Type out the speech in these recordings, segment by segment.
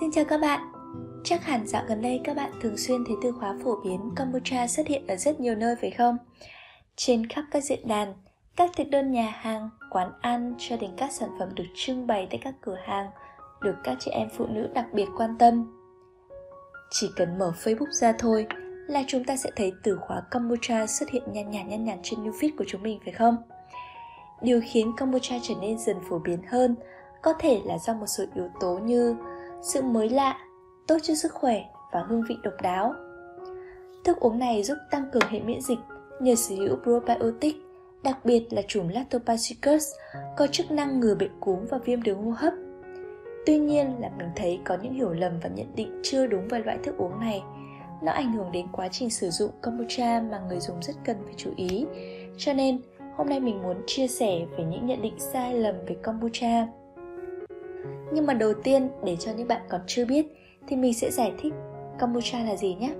Xin chào các bạn Chắc hẳn dạo gần đây các bạn thường xuyên thấy từ khóa phổ biến kombucha xuất hiện ở rất nhiều nơi phải không? Trên khắp các diễn đàn, các thực đơn nhà hàng, quán ăn cho đến các sản phẩm được trưng bày tại các cửa hàng được các chị em phụ nữ đặc biệt quan tâm. Chỉ cần mở Facebook ra thôi là chúng ta sẽ thấy từ khóa kombucha xuất hiện nhan nhản nhan nhản trên new feed của chúng mình phải không? Điều khiến kombucha trở nên dần phổ biến hơn có thể là do một số yếu tố như sự mới lạ, tốt cho sức khỏe và hương vị độc đáo. Thức uống này giúp tăng cường hệ miễn dịch nhờ sở hữu probiotic, đặc biệt là chủng Lactobacillus có chức năng ngừa bệnh cúm và viêm đường hô hấp. Tuy nhiên là mình thấy có những hiểu lầm và nhận định chưa đúng về loại thức uống này. Nó ảnh hưởng đến quá trình sử dụng kombucha mà người dùng rất cần phải chú ý. Cho nên, hôm nay mình muốn chia sẻ về những nhận định sai lầm về kombucha. Nhưng mà đầu tiên, để cho những bạn còn chưa biết, thì mình sẽ giải thích kombucha là gì nhé.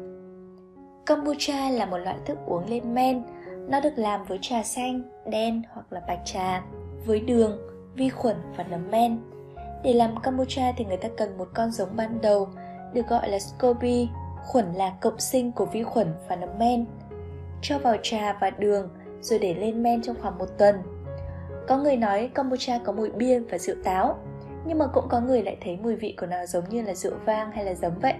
Kombucha là một loại thức uống lên men, nó được làm với trà xanh, đen hoặc là bạch trà, với đường, vi khuẩn và nấm men. Để làm kombucha thì người ta cần một con giống ban đầu, được gọi là SCOBY, khuẩn là cộng sinh của vi khuẩn và nấm men. Cho vào trà và đường rồi để lên men trong khoảng một tuần. Có người nói kombucha có mùi bia và rượu táo, nhưng mà cũng có người lại thấy mùi vị của nó giống như là rượu vang hay là giấm vậy.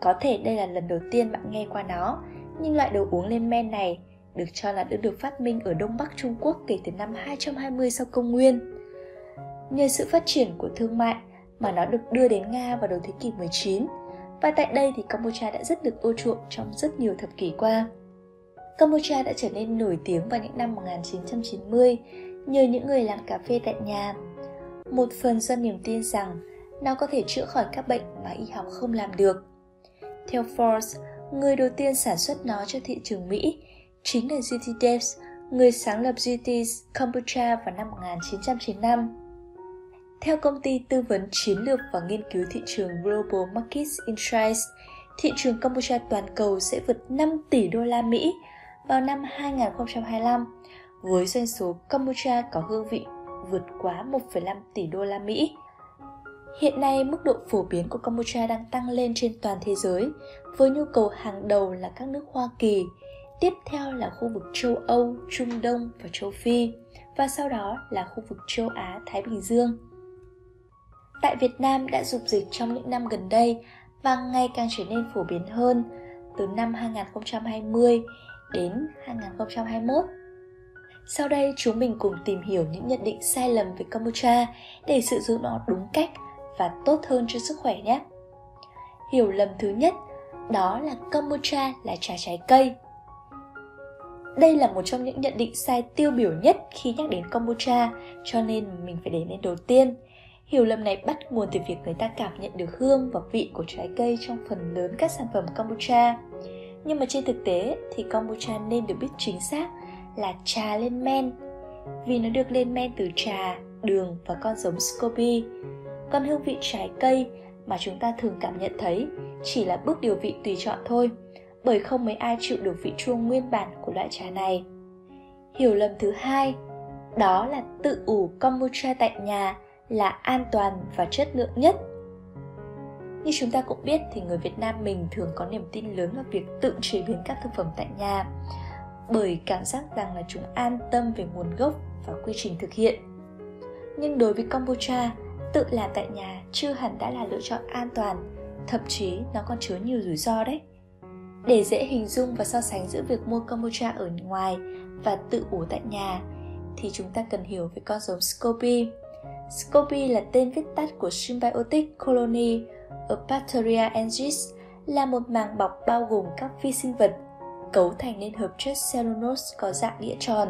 Có thể đây là lần đầu tiên bạn nghe qua nó, nhưng loại đồ uống lên men này được cho là đã được phát minh ở Đông Bắc Trung Quốc kể từ năm 220 sau công nguyên. Nhờ sự phát triển của thương mại mà nó được đưa đến Nga vào đầu thế kỷ 19 và tại đây thì Campuchia đã rất được ưa chuộng trong rất nhiều thập kỷ qua. Campuchia đã trở nên nổi tiếng vào những năm 1990 nhờ những người làm cà phê tại nhà một phần do niềm tin rằng nó có thể chữa khỏi các bệnh mà y học không làm được. Theo Forbes, người đầu tiên sản xuất nó cho thị trường Mỹ chính là GT Debs, người sáng lập GT Kombucha vào năm 1995. Theo công ty tư vấn chiến lược và nghiên cứu thị trường Global Markets Insights, thị trường kombucha toàn cầu sẽ vượt 5 tỷ đô la Mỹ vào năm 2025 với doanh số kombucha có hương vị vượt quá 1,5 tỷ đô la Mỹ. Hiện nay, mức độ phổ biến của kombucha đang tăng lên trên toàn thế giới, với nhu cầu hàng đầu là các nước Hoa Kỳ, tiếp theo là khu vực châu Âu, Trung Đông và châu Phi, và sau đó là khu vực châu Á, Thái Bình Dương. Tại Việt Nam đã dục dịch trong những năm gần đây và ngày càng trở nên phổ biến hơn từ năm 2020 đến 2021 sau đây chúng mình cùng tìm hiểu những nhận định sai lầm về kombucha để sử dụng nó đúng cách và tốt hơn cho sức khỏe nhé. Hiểu lầm thứ nhất đó là kombucha là trà trái cây. Đây là một trong những nhận định sai tiêu biểu nhất khi nhắc đến kombucha, cho nên mình phải để lên đầu tiên. Hiểu lầm này bắt nguồn từ việc người ta cảm nhận được hương và vị của trái cây trong phần lớn các sản phẩm kombucha. Nhưng mà trên thực tế thì kombucha nên được biết chính xác là trà lên men vì nó được lên men từ trà, đường và con giống Scoby. Còn hương vị trái cây mà chúng ta thường cảm nhận thấy chỉ là bước điều vị tùy chọn thôi, bởi không mấy ai chịu được vị chua nguyên bản của loại trà này. Hiểu lầm thứ hai, đó là tự ủ kombucha tại nhà là an toàn và chất lượng nhất. Như chúng ta cũng biết thì người Việt Nam mình thường có niềm tin lớn vào việc tự chế biến các thực phẩm tại nhà bởi cảm giác rằng là chúng an tâm về nguồn gốc và quy trình thực hiện. Nhưng đối với kombucha, tự làm tại nhà chưa hẳn đã là lựa chọn an toàn, thậm chí nó còn chứa nhiều rủi ro đấy. Để dễ hình dung và so sánh giữa việc mua kombucha ở ngoài và tự ủ tại nhà thì chúng ta cần hiểu về con giống Scoby. Scoby là tên viết tắt của Symbiotic Colony ở Bacteria Engis, là một màng bọc bao gồm các vi sinh vật cấu thành nên hợp chất cellulose có dạng đĩa tròn.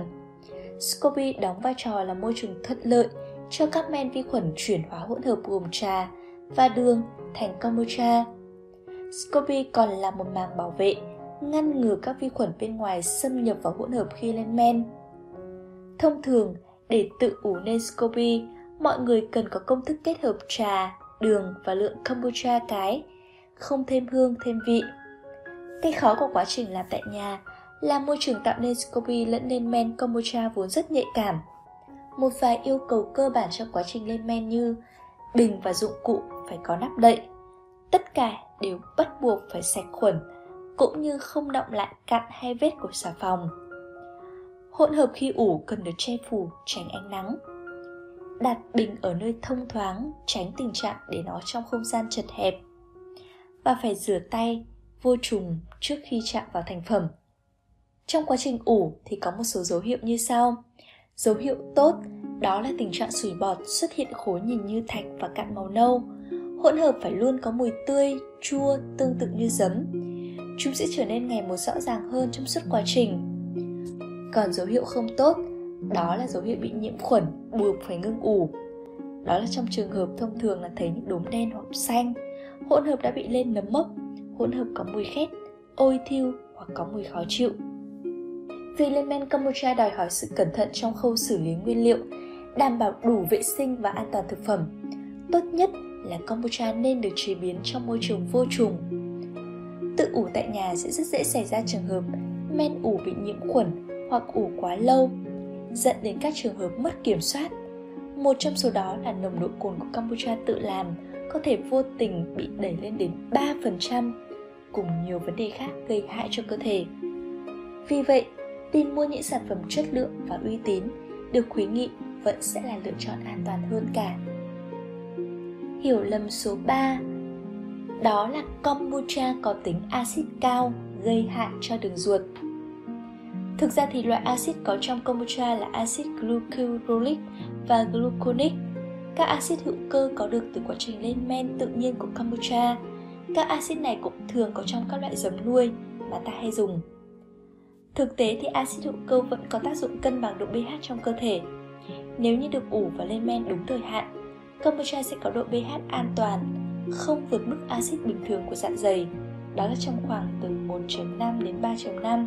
SCOBY đóng vai trò là môi trường thuận lợi cho các men vi khuẩn chuyển hóa hỗn hợp gồm trà và đường thành kombucha. SCOBY còn là một màng bảo vệ, ngăn ngừa các vi khuẩn bên ngoài xâm nhập vào hỗn hợp khi lên men. Thông thường, để tự ủ nên SCOBY, mọi người cần có công thức kết hợp trà, đường và lượng kombucha cái, không thêm hương thêm vị. Cái khó của quá trình làm tại nhà là môi trường tạo nên SCOBY lẫn lên men kombucha vốn rất nhạy cảm. Một vài yêu cầu cơ bản trong quá trình lên men như bình và dụng cụ phải có nắp đậy. Tất cả đều bắt buộc phải sạch khuẩn, cũng như không động lại cặn hay vết của xà phòng. Hỗn hợp khi ủ cần được che phủ tránh ánh nắng. Đặt bình ở nơi thông thoáng, tránh tình trạng để nó trong không gian chật hẹp. Và phải rửa tay, vô trùng trước khi chạm vào thành phẩm. Trong quá trình ủ thì có một số dấu hiệu như sau. Dấu hiệu tốt đó là tình trạng sủi bọt xuất hiện khối nhìn như thạch và cạn màu nâu. Hỗn hợp phải luôn có mùi tươi, chua, tương tự như giấm. Chúng sẽ trở nên ngày một rõ ràng hơn trong suốt quá trình. Còn dấu hiệu không tốt, đó là dấu hiệu bị nhiễm khuẩn, buộc phải ngưng ủ. Đó là trong trường hợp thông thường là thấy những đốm đen hoặc xanh, hỗn hợp đã bị lên nấm mốc, hỗn hợp có mùi khét, ôi thiêu hoặc có mùi khó chịu. Vì lên men kombucha đòi hỏi sự cẩn thận trong khâu xử lý nguyên liệu, đảm bảo đủ vệ sinh và an toàn thực phẩm. Tốt nhất là kombucha nên được chế biến trong môi trường vô trùng. Tự ủ tại nhà sẽ rất dễ xảy ra trường hợp men ủ bị nhiễm khuẩn hoặc ủ quá lâu, dẫn đến các trường hợp mất kiểm soát. Một trong số đó là nồng độ cồn của kombucha tự làm có thể vô tình bị đẩy lên đến 3% cùng nhiều vấn đề khác gây hại cho cơ thể. Vì vậy, tìm mua những sản phẩm chất lượng và uy tín được khuyến nghị vẫn sẽ là lựa chọn an toàn hơn cả. Hiểu lầm số 3 Đó là kombucha có tính axit cao gây hại cho đường ruột. Thực ra thì loại axit có trong kombucha là axit glucurolic và gluconic. Các axit hữu cơ có được từ quá trình lên men tự nhiên của kombucha. Các axit này cũng thường có trong các loại giấm nuôi mà ta hay dùng. Thực tế thì axit hữu cơ vẫn có tác dụng cân bằng độ pH trong cơ thể. Nếu như được ủ và lên men đúng thời hạn, kombucha sẽ có độ pH an toàn, không vượt mức axit bình thường của dạ dày, đó là trong khoảng từ 1.5 đến 3.5.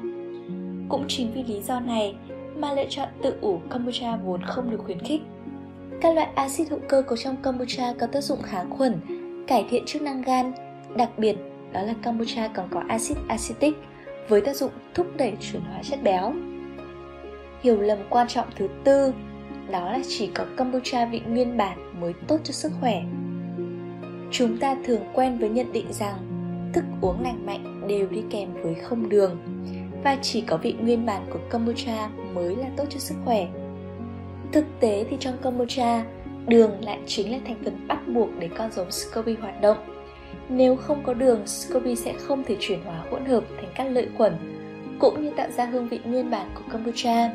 Cũng chính vì lý do này mà lựa chọn tự ủ kombucha vốn không được khuyến khích. Các loại axit hữu cơ có trong kombucha có tác dụng kháng khuẩn, cải thiện chức năng gan, đặc biệt đó là kombucha còn có axit acetic với tác dụng thúc đẩy chuyển hóa chất béo. Hiểu lầm quan trọng thứ tư đó là chỉ có kombucha vị nguyên bản mới tốt cho sức khỏe. Chúng ta thường quen với nhận định rằng thức uống lành mạnh đều đi kèm với không đường và chỉ có vị nguyên bản của kombucha mới là tốt cho sức khỏe. Thực tế thì trong kombucha, đường lại chính là thành phần bắt buộc để con giống SCOBY hoạt động nếu không có đường, SCOBY sẽ không thể chuyển hóa hỗn hợp thành các lợi khuẩn, cũng như tạo ra hương vị nguyên bản của kombucha.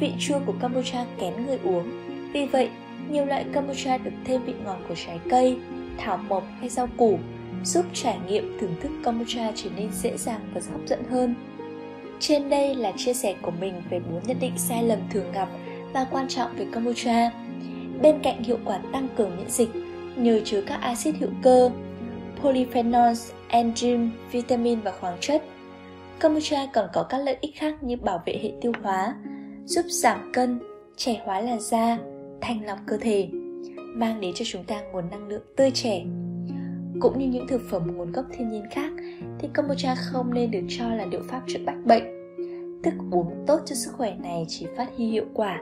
Vị chua của kombucha kén người uống, vì vậy nhiều loại kombucha được thêm vị ngọt của trái cây, thảo mộc hay rau củ, giúp trải nghiệm thưởng thức kombucha trở nên dễ dàng và hấp dẫn hơn. Trên đây là chia sẻ của mình về bốn nhận định sai lầm thường gặp và quan trọng về kombucha. Bên cạnh hiệu quả tăng cường miễn dịch, nhờ chứa các axit hữu cơ, polyphenols, enzyme, vitamin và khoáng chất. Kombucha còn có các lợi ích khác như bảo vệ hệ tiêu hóa, giúp giảm cân, trẻ hóa làn da, thanh lọc cơ thể, mang đến cho chúng ta nguồn năng lượng tươi trẻ. Cũng như những thực phẩm nguồn gốc thiên nhiên khác, thì kombucha không nên được cho là liệu pháp chữa bách bệnh. Thức uống tốt cho sức khỏe này chỉ phát huy hiệu quả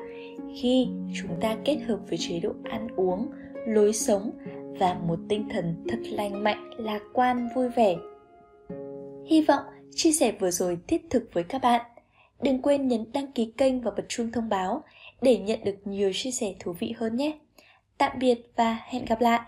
khi chúng ta kết hợp với chế độ ăn uống, lối sống và một tinh thần thật lành mạnh, lạc quan, vui vẻ. Hy vọng chia sẻ vừa rồi thiết thực với các bạn. Đừng quên nhấn đăng ký kênh và bật chuông thông báo để nhận được nhiều chia sẻ thú vị hơn nhé. Tạm biệt và hẹn gặp lại!